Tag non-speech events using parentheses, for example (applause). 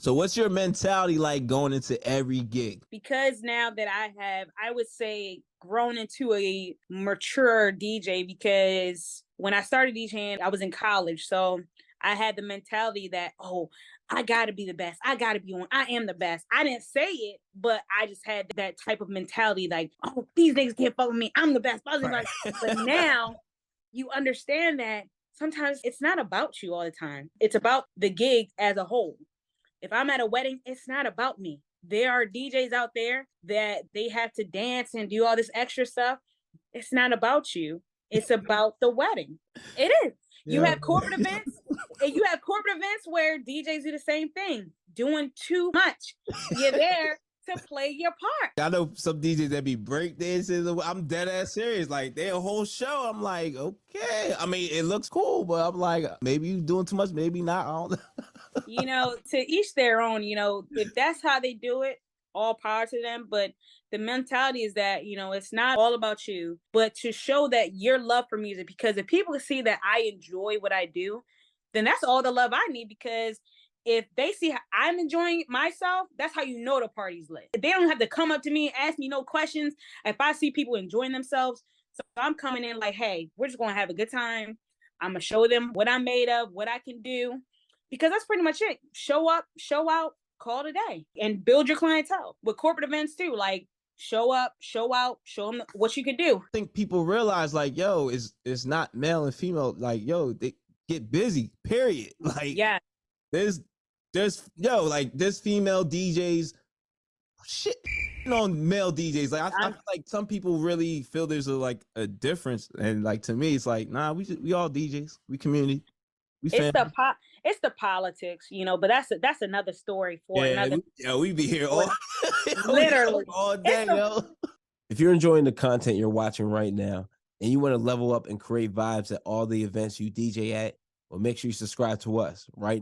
So what's your mentality like going into every gig? because now that I have, I would say, grown into a mature DJ because when I started DJing, I was in college. So I had the mentality that, oh, I gotta be the best. I gotta be on. I am the best. I didn't say it, but I just had that type of mentality like, oh, these niggas can't fuck with me. I'm the best. Blah. But (laughs) now you understand that sometimes it's not about you all the time. It's about the gig as a whole. If I'm at a wedding, it's not about me. There are DJs out there that they have to dance and do all this extra stuff. It's not about you. It's about the wedding. It is. You Yeah. have corporate (laughs) events, and you have corporate events where DJs do the same thing, doing too much. You're there to play your part. I know some DJs that be break breakdancing. I'm dead ass serious. Like their whole show, I'm like, okay. I mean, it looks cool, but I'm like, maybe you doing too much, maybe not. I don't know. You know, to each their own, you know, if (laughs) that's how they do it, all power to them. But the mentality is that, you know, it's not all about you, but to show that your love for music, because if people see that I enjoy what I do, then that's all the love I need because if they see how I'm enjoying myself, that's how you know the party's lit. They don't have to come up to me and ask me no questions. If I see people enjoying themselves, so I'm coming in like, hey, we're just gonna have a good time. I'm gonna show them what I'm made of, what I can do, because that's pretty much it. Show up, show out, call today, and build your clientele with corporate events too. Like show up, show out, show them what you can do. I think people realize like, yo, it's it's not male and female. Like, yo, they get busy. Period. (laughs) Like, Yeah, there's there's yo like there's female DJs shit (laughs) on male DJs. Like I, I I'm- feel like some people really feel there's a like a difference, and like to me, it's like nah, we just, we all DJs, we community, we it's family. the po- it's the politics, you know. But that's a, that's another story for yeah, another. we, yeah, we be here all (laughs) Literally. all day, the- yo. If you're enjoying the content you're watching right now and you want to level up and create vibes at all the events you DJ at, well, make sure you subscribe to us right